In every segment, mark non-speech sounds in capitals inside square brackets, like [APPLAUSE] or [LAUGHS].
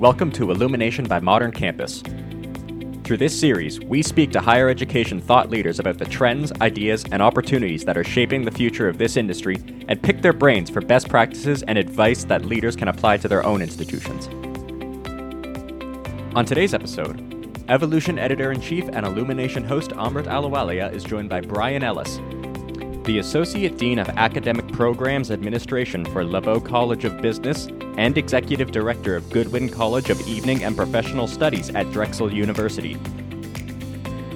Welcome to Illumination by Modern Campus. Through this series, we speak to higher education thought leaders about the trends, ideas, and opportunities that are shaping the future of this industry and pick their brains for best practices and advice that leaders can apply to their own institutions. On today's episode, EvoLLLution Editor in Chief and Illumination host Amrit Ahluwalia is joined by Brian Ellis, the Associate Dean of Academic Programs Administration for LeBow College of Business and Executive Director of Goodwin College of Evening and Professional Studies at Drexel University.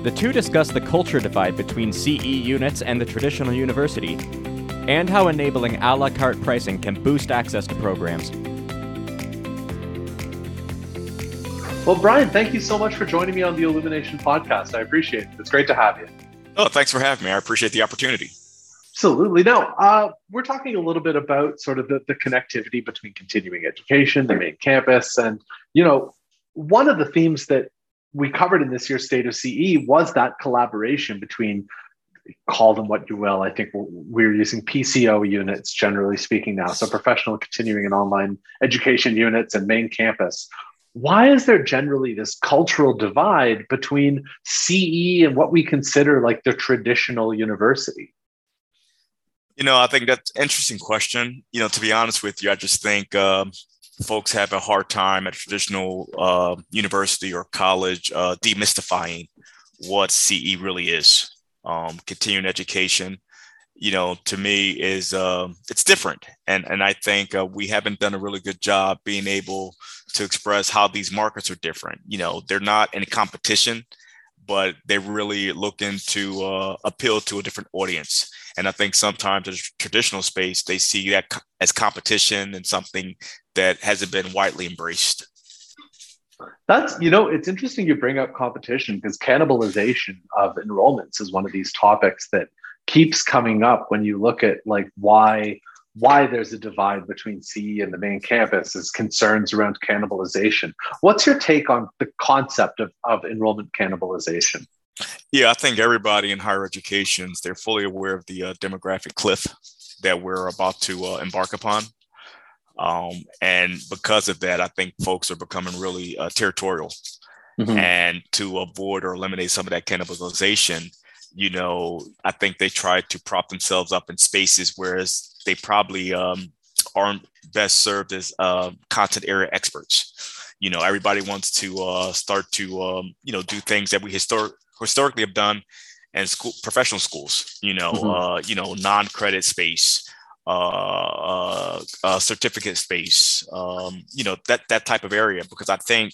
The two discuss the culture divide between CE units and the traditional university, and how enabling a la carte pricing can boost access to programs. Well, Brian, thank you so much for joining me on the Illumination podcast. I appreciate it. It's great to have you. Oh, thanks for having me. I appreciate the opportunity. Absolutely. Now, uh, we're talking a little bit about sort of the, the connectivity between continuing education, the main campus, and you know, one of the themes that we covered in this year's State of CE was that collaboration between call them what you will. I think we're using PCO units generally speaking now, so professional continuing and online education units and main campus. Why is there generally this cultural divide between CE and what we consider like the traditional university? You know, I think that's interesting question. You know, to be honest with you, I just think uh, folks have a hard time at traditional uh, university or college uh, demystifying what CE really is. Um, continuing education, you know, to me is um, it's different, and and I think uh, we haven't done a really good job being able to express how these markets are different. You know, they're not in competition, but they're really looking to uh, appeal to a different audience and I think sometimes in the traditional space, they see that as competition and something that hasn't been widely embraced. That's, you know, it's interesting you bring up competition because cannibalization of enrollments is one of these topics that keeps coming up when you look at like why why there's a divide between CE and the main campus is concerns around cannibalization. What's your take on the concept of, of enrollment cannibalization? Yeah, I think everybody in higher education they're fully aware of the uh, demographic cliff that we're about to uh, embark upon. Um, and because of that, I think folks are becoming really uh, territorial. Mm-hmm. And to avoid or eliminate some of that cannibalization, you know, I think they try to prop themselves up in spaces whereas they probably um, aren't best served as uh, content area experts. You know, everybody wants to uh, start to, um, you know, do things that we historic historically have done and school professional schools you know mm-hmm. uh, you know non-credit space uh, uh, uh, certificate space um, you know that that type of area because i think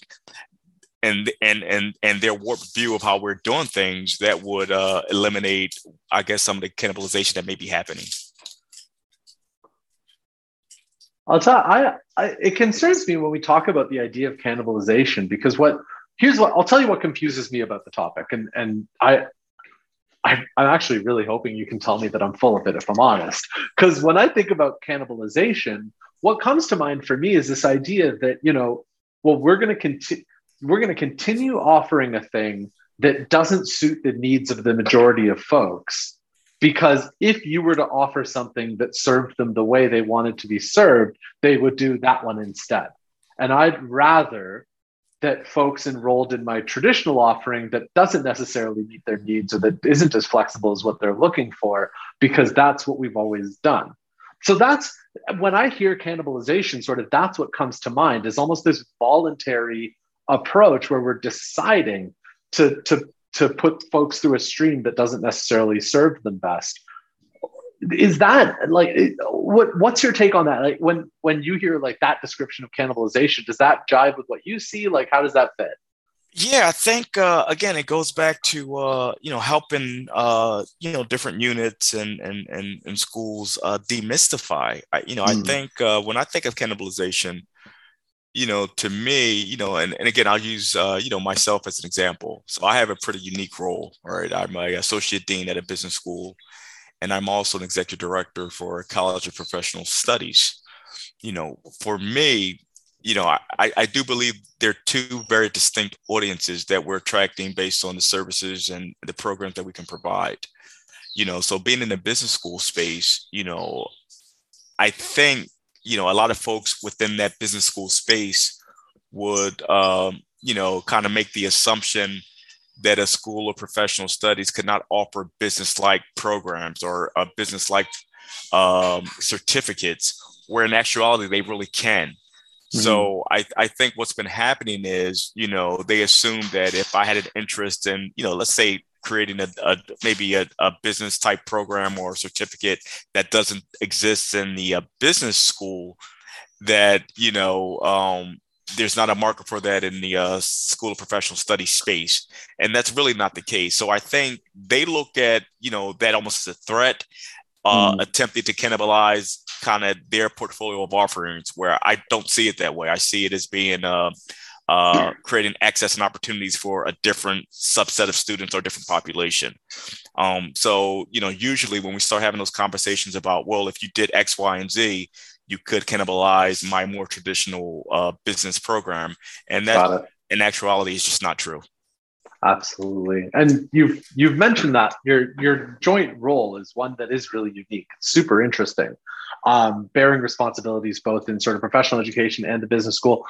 and and and and their warped view of how we're doing things that would uh, eliminate i guess some of the cannibalization that may be happening I'll tell I, I it concerns me when we talk about the idea of cannibalization because what here's what I'll tell you what confuses me about the topic, and and I. I, I'm actually really hoping you can tell me that I'm full of it if I'm honest. Because when I think about cannibalization, what comes to mind for me is this idea that, you know, well, we're going to continue we're going to continue offering a thing that doesn't suit the needs of the majority of folks because if you were to offer something that served them the way they wanted to be served they would do that one instead and i'd rather that folks enrolled in my traditional offering that doesn't necessarily meet their needs or that isn't as flexible as what they're looking for because that's what we've always done. So that's when i hear cannibalization sort of that's what comes to mind is almost this voluntary approach where we're deciding to to to put folks through a stream that doesn't necessarily serve them best is that like what what's your take on that? Like when when you hear like that description of cannibalization does that jive with what you see? Like how does that fit? Yeah i think uh, again it goes back to uh, you know helping uh, you know different units and and and, and schools uh, demystify. I, you know mm. i think uh, when i think of cannibalization you know to me you know and, and again i'll use uh, you know myself as an example. So i have a pretty unique role right? I'm a associate dean at a business school and I'm also an executive director for College of Professional Studies. You know, for me, you know, I, I do believe there are two very distinct audiences that we're attracting based on the services and the programs that we can provide. You know, so being in the business school space, you know, I think, you know, a lot of folks within that business school space would, um, you know, kind of make the assumption that a school of professional studies could not offer business-like programs or a business-like um, certificates, where in actuality they really can. Mm-hmm. So I, I think what's been happening is, you know, they assume that if I had an interest in, you know, let's say creating a, a maybe a, a, business type program or certificate that doesn't exist in the uh, business school, that you know um, there's not a market for that in the uh, school of professional studies space and that's really not the case so i think they look at you know that almost as a threat uh, mm. attempting to cannibalize kind of their portfolio of offerings where i don't see it that way i see it as being uh, uh, [CLEARS THROAT] creating access and opportunities for a different subset of students or different population. Um, so, you know, usually when we start having those conversations about, well, if you did X, Y, and Z, you could cannibalize my more traditional uh, business program, and that in actuality is just not true. Absolutely, and you've you've mentioned that your your joint role is one that is really unique, super interesting, um, bearing responsibilities both in sort of professional education and the business school.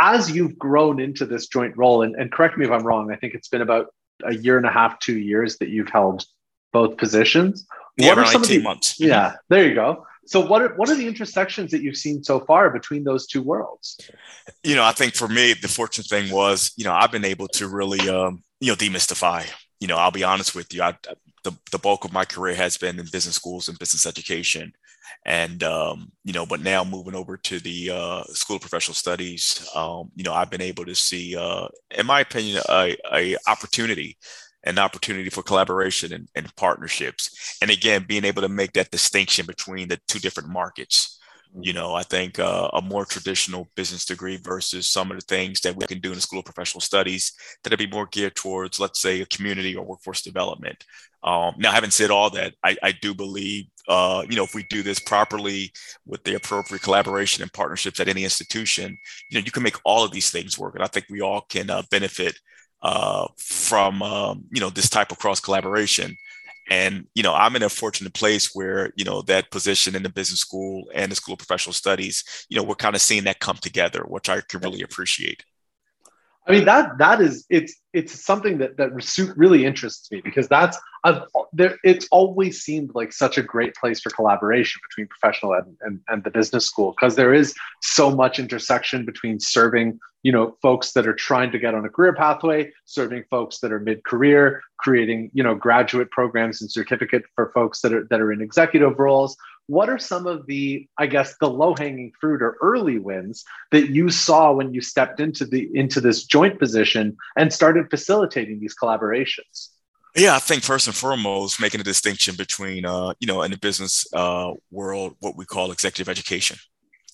As you've grown into this joint role, and, and correct me if I'm wrong, I think it's been about a year and a half, two years that you've held both positions. Yeah, what are some of the, months. Yeah, there you go. So what are, what are the intersections that you've seen so far between those two worlds? You know, I think for me, the fortunate thing was, you know, I've been able to really, um, you know, demystify. You know, I'll be honest with you. I, the, the bulk of my career has been in business schools and business education. And, um, you know, but now moving over to the uh, School of Professional Studies, um, you know, I've been able to see, uh, in my opinion, a, a opportunity an opportunity for collaboration and, and, partnerships. And again, being able to make that distinction between the two different markets. You know, I think uh, a more traditional business degree versus some of the things that we can do in the School of Professional Studies that'd be more geared towards, let's say, a community or workforce development. Um, now, having said all that, I, I do believe, uh, you know, if we do this properly with the appropriate collaboration and partnerships at any institution, you know, you can make all of these things work. And I think we all can uh, benefit uh, from um, you know this type of cross collaboration. And you know i'm in a fortunate place where you know that position in the business school and the school of professional studies you know we're kind of seeing that come together which i can really appreciate I mean that that is it's it's something that that really interests me because that's I've, there. It's always seemed like such a great place for collaboration between professional ed and, and the business school because there is so much intersection between serving you know folks that are trying to get on a career pathway, serving folks that are mid career, creating you know graduate programs and certificate for folks that are that are in executive roles, what are some of the i guess the low hanging fruit or early wins that you saw when you stepped into the into this joint position and started facilitating these collaborations? Yeah i think first and foremost making a distinction between uh, you know in the business uh, world what we call executive education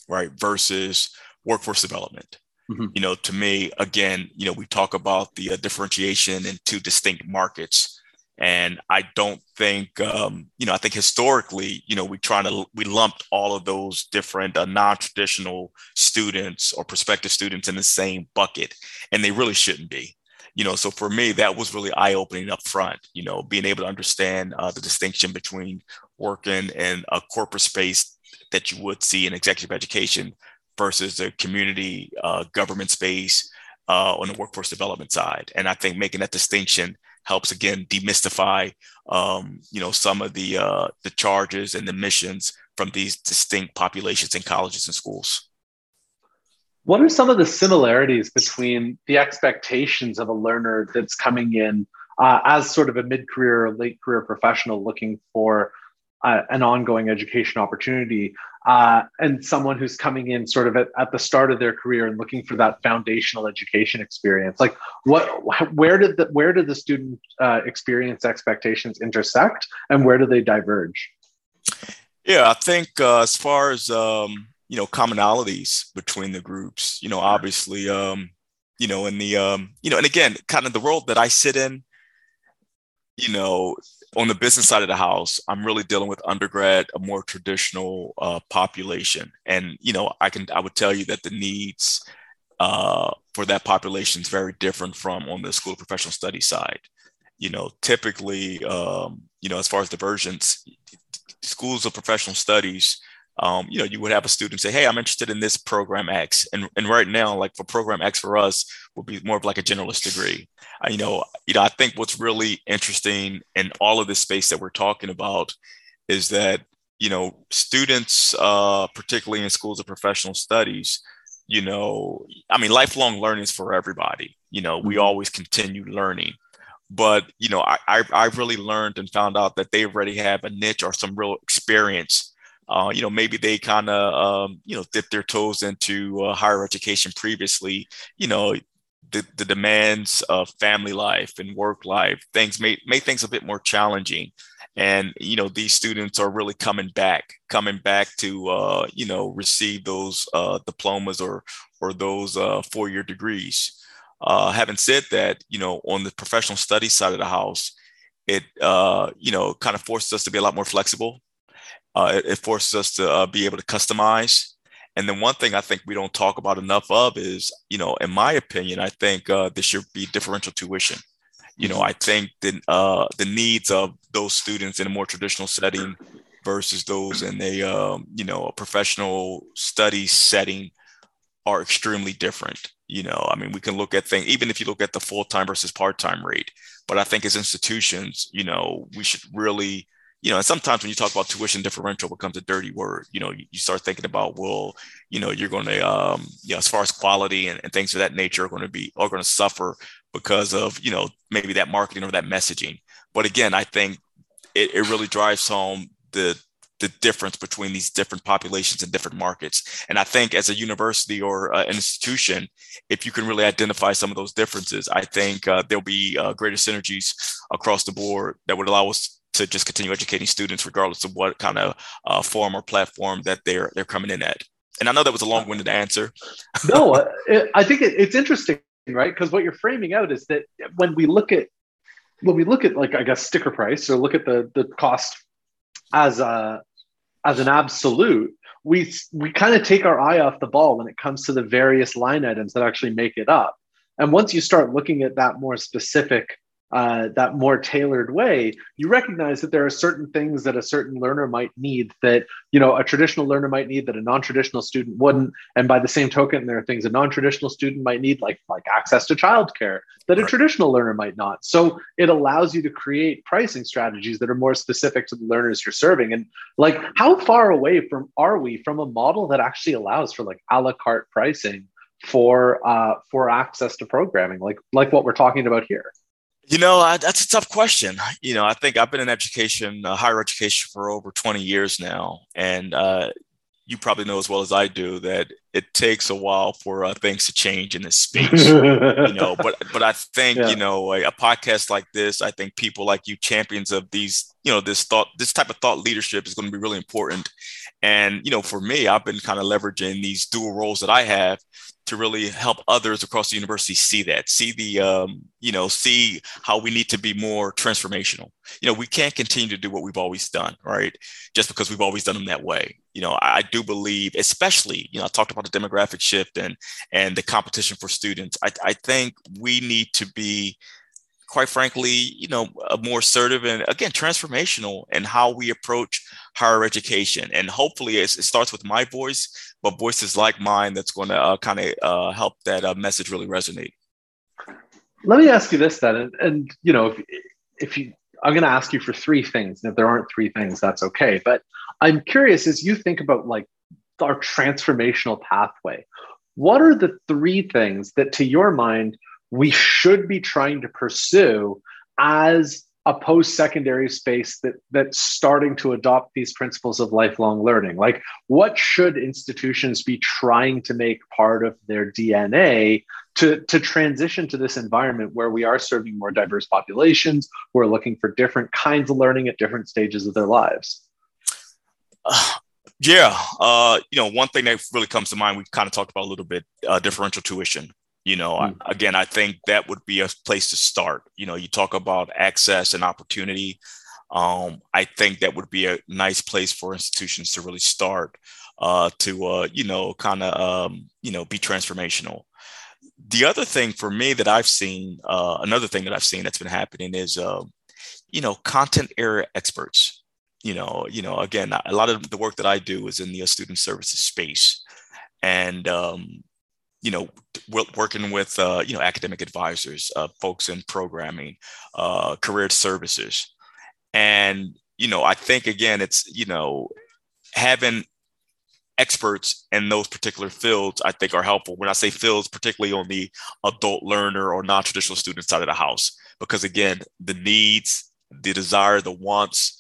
right versus workforce development. Mm-hmm. you know to me again you know we talk about the uh, differentiation in two distinct markets and I don't think, um, you know, I think historically, you know, we trying to we lumped all of those different uh, non-traditional students or prospective students in the same bucket, and they really shouldn't be. You know, so for me, that was really eye-opening up front. You know, being able to understand uh, the distinction between working in a corporate space that you would see in executive education versus the community uh, government space uh, on the workforce development side. And I think making that distinction helps again demystify um, you know some of the uh, the charges and the missions from these distinct populations in colleges and schools. What are some of the similarities between the expectations of a learner that's coming in uh, as sort of a mid-career or late career professional looking for an ongoing education opportunity uh, and someone who's coming in sort of at, at the start of their career and looking for that foundational education experience. Like what where did the where did the student uh, experience expectations intersect and where do they diverge? Yeah i think uh, as far as um, you know commonalities between the groups you know obviously um, you know in the um, you know and again kind of the world that i sit in you know on the business side of the house, I'm really dealing with undergrad, a more traditional uh, population, and you know, I can I would tell you that the needs uh, for that population is very different from on the school of professional studies side. You know, typically, um, you know, as far as divergence, schools of professional studies um, you know, you would have a student say, "Hey, I'm interested in this program X," and and right now, like for program X for us, would be more of like a generalist degree. Uh, you know, you know, I think what's really interesting in all of this space that we're talking about is that you know students, uh, particularly in schools of professional studies, you know, I mean, lifelong learning is for everybody. You know, we mm-hmm. always continue learning but you know I, I, I really learned and found out that they already have a niche or some real experience uh, you know, maybe they kind of, um, you know, dip their toes into uh, higher education previously. You know, the, the demands of family life and work life, things made made things a bit more challenging. And you know, these students are really coming back, coming back to uh, you know receive those uh, diplomas or or those uh, four year degrees. Uh, having said that, you know, on the professional studies side of the house, it uh, you know kind of forces us to be a lot more flexible uh, it, it, forces us to uh, be able to customize. And then one thing I think we don't talk about enough of is, you know, in my opinion, I think uh, there should be differential tuition. You know, mm-hmm. I think that uh, the needs of those students in a more traditional setting versus those in a, um, you know, a professional study setting are extremely different. You know, I mean, we can look at things, even if you look at the full time versus part time rate. But I think as institutions, you know, we should really you know, and sometimes when you talk about tuition differential becomes a dirty word. You know, you, you start thinking about, well, you know, you're going to, um, you know, as far as quality and, and things of that nature are going to be are going to suffer because of, you know, maybe that marketing or that messaging. But again, I think it, it really drives home the the difference between these different populations and different markets. And I think as a university or uh, an institution, if you can really identify some of those differences, I think uh, there'll be uh, greater synergies across the board that would allow us to just continue educating students regardless of what kind of uh, form or platform that they're they're coming in at. And i know that was a long-winded answer. [LAUGHS] no uh, i think it, it's interesting right? Because what you're framing out is that when we look at when we look at like i guess sticker price or look at the the cost as a as an absolute we we kind of take our eye off the ball when it comes to the various line items that actually make it up. And once you start looking at that more specific uh, that more tailored way, you recognize that there are certain things that a certain learner might need that you know a traditional learner might need that a non-traditional student wouldn't. And by the same token, there are things a non-traditional student might need, like like access to childcare, that a traditional learner might not. So it allows you to create pricing strategies that are more specific to the learners you're serving. And like, how far away from are we from a model that actually allows for like a la carte pricing? for uh, for access to programming like like what we're talking about here you know, I, that's a tough question. You know, I think I've been in education, uh, higher education, for over 20 years now. And uh, you probably know as well as I do that it takes a while for uh, things to change in this space. you know, [LAUGHS] but but I think yeah. you know a, a, podcast like this, I think people like you, champions of these, you know, this thought, this type of thought leadership is going to be really important. And you know, for me, I've been kind of leveraging these dual roles that I have to really help others across the university see that, see the, um, you know, see how we need to be more transformational. You know, we can't continue to do what we've always done, right? Just because we've always done them that way. You know, I do believe, especially, you know, I talked about the demographic shift and and the competition for students. I, I think we need to be quite frankly, you know, more assertive and again, transformational in how we approach higher education. And hopefully it, starts with my voice, but voices like mine that's going to uh, kind of uh, help that uh, message really resonate. Let me ask you this then. And, and you know, if, if you, I'm going to ask you for three things. And if there aren't three things, that's okay. But I'm curious as you think about like our transformational pathway, what are the three things that to your mind we should be trying to pursue as a post-secondary space that that's starting to adopt these principles of lifelong learning. Like what should institutions be trying to make part of their dna to, to transition to this environment where we are serving more diverse populations who are looking for different kinds of learning at different stages of their lives? [SIGHS] Yeah uh, you know one thing that really comes to mind we kind of talked about a little bit uh, differential tuition you know, mm. I, again, I think that would be a place to start. You know, you talk about access and opportunity. Um, I think that would be a nice place for institutions to really start uh, to, uh, you know, kind of, um, you know, be transformational. The other thing for me that I've seen, uh, another thing that I've seen that's been happening is, uh, you know, content area experts you know, you know, again, a lot of the work that I do is in the student services space, and um, you know, working with uh, you know academic advisors, uh, folks in programming, uh, career services, and you know, I think again, it's you know, having experts in those particular fields, I think, are helpful. When I say fields, particularly on the adult learner or non-traditional student side of the house, because again, the needs, the desire, the wants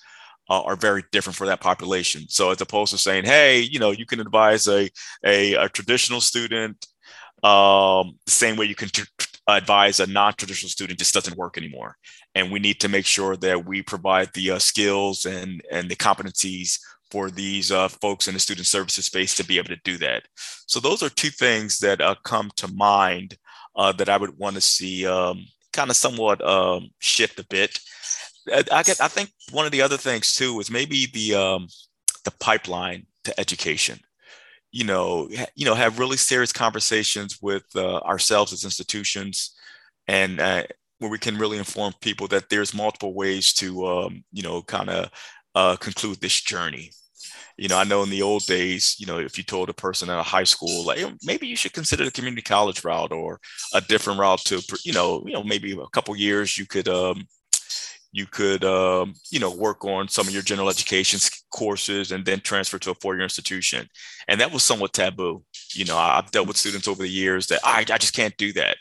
uh, are very different for that population. So as opposed to saying, hey, you know, you can advise a a, a traditional student um, the same way you can t- advise a non-traditional student just doesn't work anymore. And we need to make sure that we provide the uh, skills and and the competencies for these uh, folks in the student services space to be able to do that. So those are two things that uh, come to mind uh, that I would want to see um, kind of somewhat um, shift a bit. I get. I think one of the other things too is maybe the um, the pipeline to education. You know, you know, have really serious conversations with uh, ourselves as institutions, and uh, where we can really inform people that there's multiple ways to, um, you know, kind of uh, conclude this journey. You know, I know in the old days, you know, if you told a person at a high school, like maybe you should consider the community college route or a different route to, you know, you know, maybe a couple years you could, um, you could um, you know work on some of your general education courses and then transfer to a four-year institution. And that was somewhat taboo. You know i've dealt with students over the years that i, I just can't do that.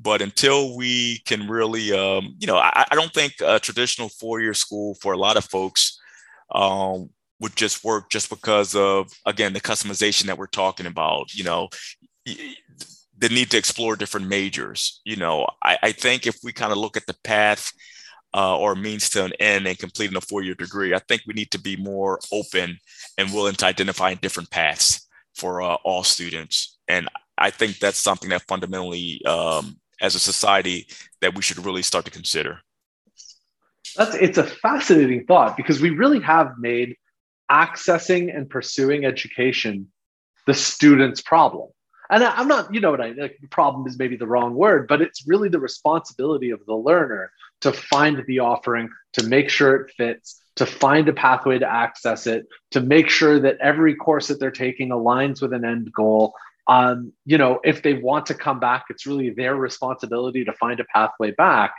But until we can really um, you know I, I, don't think a traditional four-year school for a lot of folks um, would just work just because of again the customization that we're talking about you know the need to explore different majors you know. I, I think if we kind of look at the path uh, or means to an end and completing a four year degree. I think we need to be more open and willing to identify different paths for uh, all students. And I think that's something that fundamentally, um, as a society, that we should really start to consider. That's it's a fascinating thought because we really have made accessing and pursuing education the student's problem. And I, am not, you know what I like, problem is maybe the wrong word, but it's really the responsibility of the learner to find the offering, to make sure it fits, to find a pathway to access it, to make sure that every course that they're taking aligns with an end goal. Um, you know, if they want to come back, it's really their responsibility to find a pathway back.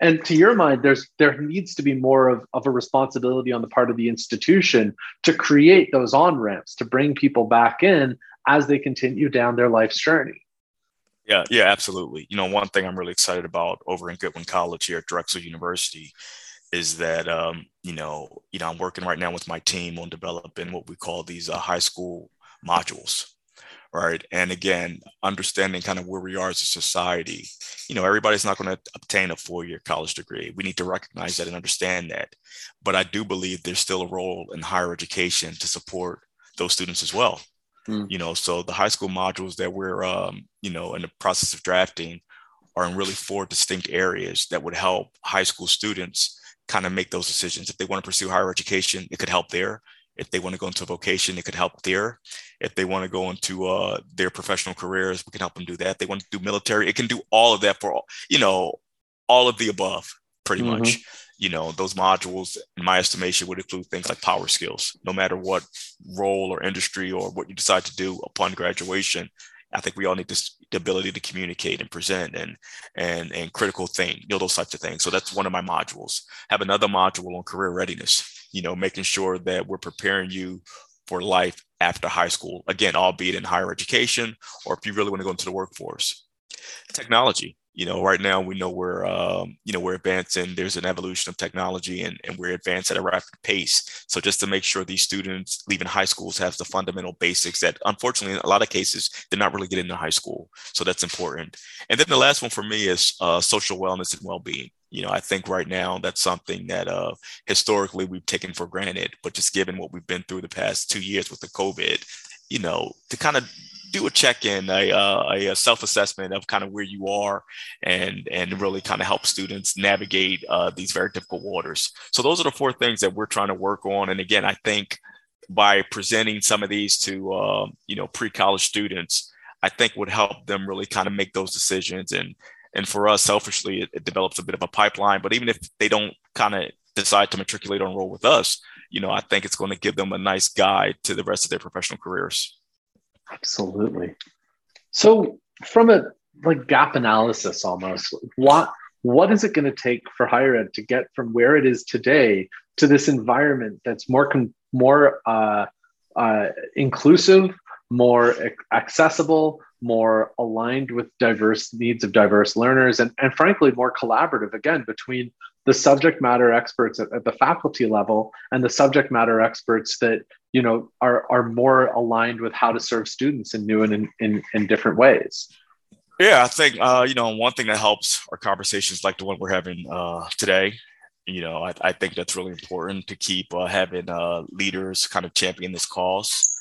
And to your mind, there's there needs to be more of, of a responsibility on the part of the institution to create those on ramps to bring people back in as they continue down their life's journey. Yeah, yeah, absolutely. You know, one thing I'm really excited about over in Goodwin College here at Drexel University is that um, you know, you know, I'm working right now with my team on developing what we call these uh, high school modules, right? And again, understanding kind of where we are as a society. You know, everybody's not going to obtain a four-year college degree. We need to recognize that and understand that. But I do believe there's still a role in higher education to support those students as well. Mm. You know, so the high school modules that we're, um, you know, in the process of drafting are in really four distinct areas that would help high school students kind of make those decisions. If they want to pursue higher education, it could help there. If they want to go into vocation, it could help there. If they want to go into uh, their professional careers, we can help them do that. If they want to do military, it can do all of that for, all, you know, all of the above, pretty mm-hmm. much you know those modules in my estimation would include things like power skills. No matter what role or industry or what you decide to do upon graduation i think we all need this the ability to communicate and present and and and critical think you know those types of things. So that's one of my modules. Have another module on career readiness you know making sure that we're preparing you for life after high school. Again albeit in higher education or if you really want to go into the workforce. Technology you know right now we know we're um, you know we're advancing there's an evolution of technology and, and we're advancing at a rapid pace. So just to make sure these students leaving high schools have the fundamental basics that unfortunately in a lot of cases they're not really getting into high school. So that's important. And then the last one for me is uh, social wellness and well-being. You know i think right now that's something that uh, historically we've taken for granted but just given what we've been through the past two years with the covid you know to kind of do a check-in, a, uh, a self-assessment of kind of where you are, and and really kind of help students navigate uh, these very difficult waters. So those are the four things that we're trying to work on. And again, I think by presenting some of these to uh, you know pre-college students, I think would help them really kind of make those decisions. And and for us, selfishly, it, it develops a bit of a pipeline. But even if they don't kind of decide to matriculate or enroll with us, you know, I think it's going to give them a nice guide to the rest of their professional careers. Absolutely. So, from a like gap analysis almost, what what is it going to take for higher ed to get from where it is today to this environment that's more more uh, uh, inclusive, more accessible, more aligned with diverse needs of diverse learners, and, and frankly, more collaborative again between the subject matter experts at, at, the faculty level and the subject matter experts that you know are, are more aligned with how to serve students in new and in, in, in different ways. Yeah, I think uh, you know one thing that helps our conversations like the one we're having uh, today you know, I, I, think that's really important to keep uh, having uh, leaders kind of champion this cause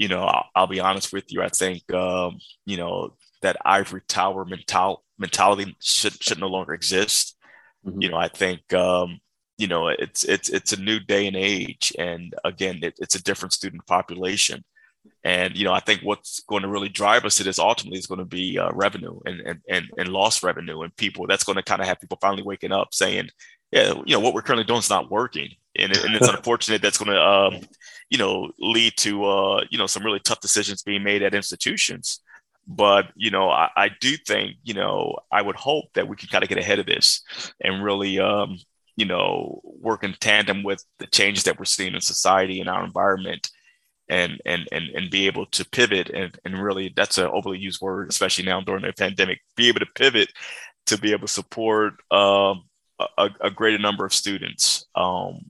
you know, I'll, I'll be honest with you. I think, um, you know, that ivory tower mental mentality should should no longer exist. Mm-hmm. You know, I think, um, you know, it's it's it's a new day and age, and again, it, it's a different student population. And you know, I think what's going to really drive us to this ultimately is going to be uh, revenue and, and and and lost revenue and people. That's going to kind of have people finally waking up saying, yeah, you know, what we're currently doing is not working, and, and it's [LAUGHS] unfortunate that's going to um, you know, lead to, uh, you know, some really tough decisions being made at institutions. But, you know, I, I do think, you know, I would hope that we could kind of get ahead of this and really, um, you know, work in tandem with the changes that we're seeing in society and our environment and and and, and be able to pivot and, and really that's an overly used word especially now during the pandemic be able to pivot to be able to support um, a, a, greater number of students um,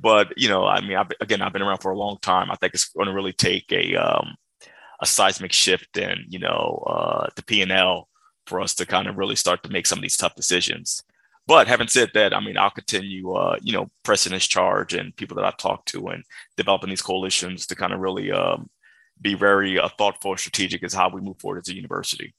but you know, I mean, I've, again, I've been around for a long time. I think it's going to really take a um, a seismic shift in you know uh, the P and L for us to kind of really start to make some of these tough decisions. But having said that, I mean, I'll continue, uh, you know, pressing this charge and people that I've talked to and developing these coalitions to kind of really um, be very uh, thoughtful and strategic as how we move forward as a university.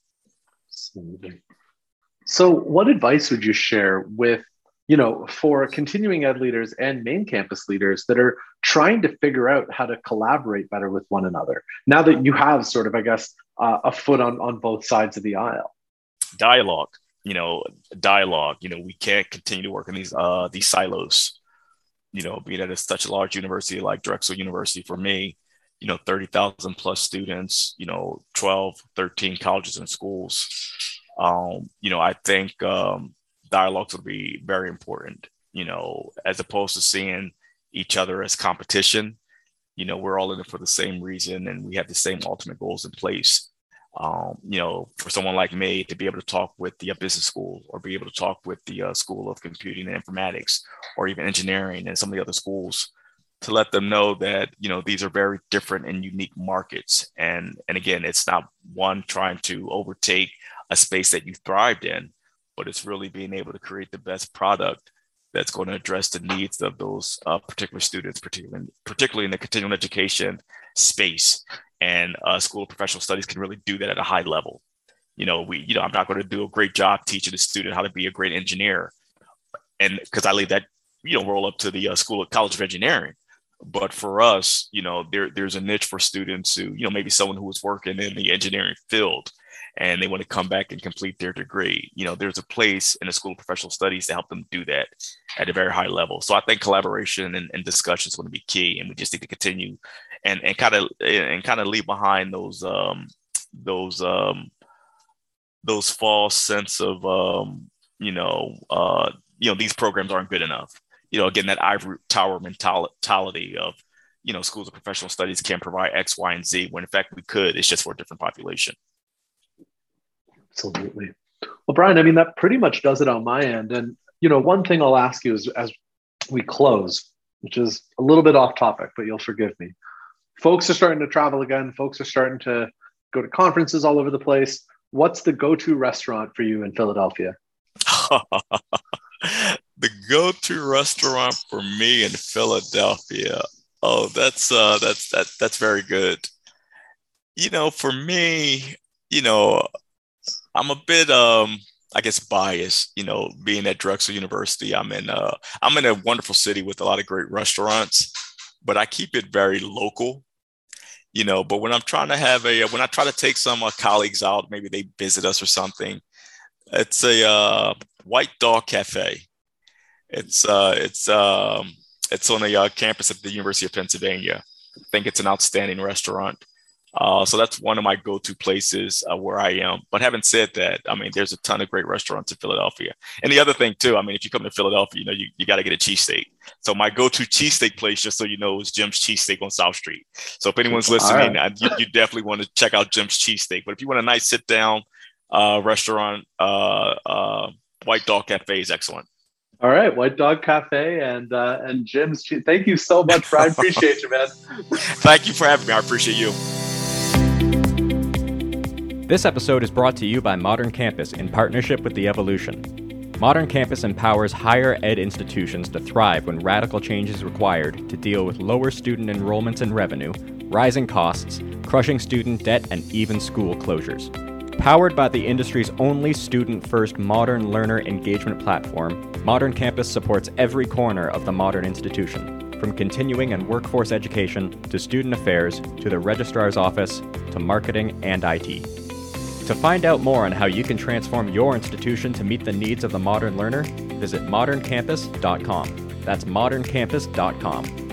So, what advice would you share with you know, for continuing ed leaders and main campus leaders that are trying to figure out how to collaborate better with one another. Now that you have sort of, I guess, uh, a foot on on both sides of the aisle. Dialogue, you know, dialogue. You know, we can't continue to work in these uh, these silos. You know, being at a, such a large university like Drexel University, for me, you know, thirty thousand plus students. You know, 12, 13 colleges and schools. Um, you know, I think um, dialogues will be very important, you know, as opposed to seeing each other as competition. You know, we're all in it for the same reason and we have the same ultimate goals in place. Um, you know, for someone like me to be able to talk with the business school or be able to talk with the uh, School of Computing and Informatics or even engineering and some of the other schools to let them know that you know these are very different and unique markets and and again it's not one trying to overtake a space that you thrived in but it's really being able to create the best product that's going to address the needs of those uh, particular students, particularly particularly in the continuing education space. And uh, School of Professional Studies can really do that at a high level. You know, we, you know, I'm not going to do a great job teaching a student how to be a great engineer, and because I leave that, you know, roll up to the uh, School of College of Engineering. But for us, you know, there there's a niche for students who, you know, maybe someone who was working in the engineering field and they want to come back and complete their degree. You know, there's a place in the School of Professional Studies to help them do that at a very high level. So I think collaboration and, and discussion is going to be key, and we just need to continue and and kind of and kind of leave behind those um, those um, those false sense of um, you know uh, you know these programs aren't good enough. You know, again, that ivory tower mentality of you know schools of professional studies can't provide X, Y, and Z when in fact we could. It's just for a different population. Absolutely. Well, Brian, I mean, that pretty much does it on my end. And, you know, one thing I'll ask you is as we close, which is a little bit off topic, but you'll forgive me. Folks are starting to travel again. Folks are starting to go to conferences all over the place. What's the go to restaurant for you in Philadelphia? [LAUGHS] the go to restaurant for me in Philadelphia. Oh, that's uh that's that that's very good. You know, for me, you know, I'm a bit um I guess biased, you know, being at Drexel University. I'm in uh I'm in a wonderful city with a lot of great restaurants, but I keep it very local. You know, but when I'm trying to have a when I try to take some uh, colleagues out, maybe they visit us or something, it's a uh, White Dog Cafe. It's uh it's um it's on the uh, campus at the University of Pennsylvania. I think it's an outstanding restaurant. Uh, so that's one of my go-to places uh, where I am. But having said that, I mean, there's a ton of great restaurants in Philadelphia. And the other thing too, I mean, if you come to Philadelphia, you know, you, you got to get a cheesesteak. So my go-to cheesesteak place, just so you know, is Jim's Cheesesteak on South Street. So if anyone's listening, right. I, you, you, definitely want to check out Jim's Cheesesteak. But if you want a nice sit-down uh, restaurant, uh, uh, White Dog Cafe is excellent. All right, White Dog Cafe and uh, and Jim's. Thank you so much, Brian. appreciate you, man. [LAUGHS] Thank you for having me. I appreciate you. This episode is brought to you by Modern Campus in partnership with The EvoLLLution. Modern Campus empowers higher ed institutions to thrive when radical change is required to deal with lower student enrollments and revenue, rising costs, crushing student debt, and even school closures. Powered by the industry's only student first modern learner engagement platform, Modern Campus supports every corner of the modern institution, from continuing and workforce education to student affairs to the registrar's office to marketing and IT. To find out more on how you can transform your institution to meet the needs of the modern learner, visit moderncampus.com. That's moderncampus.com.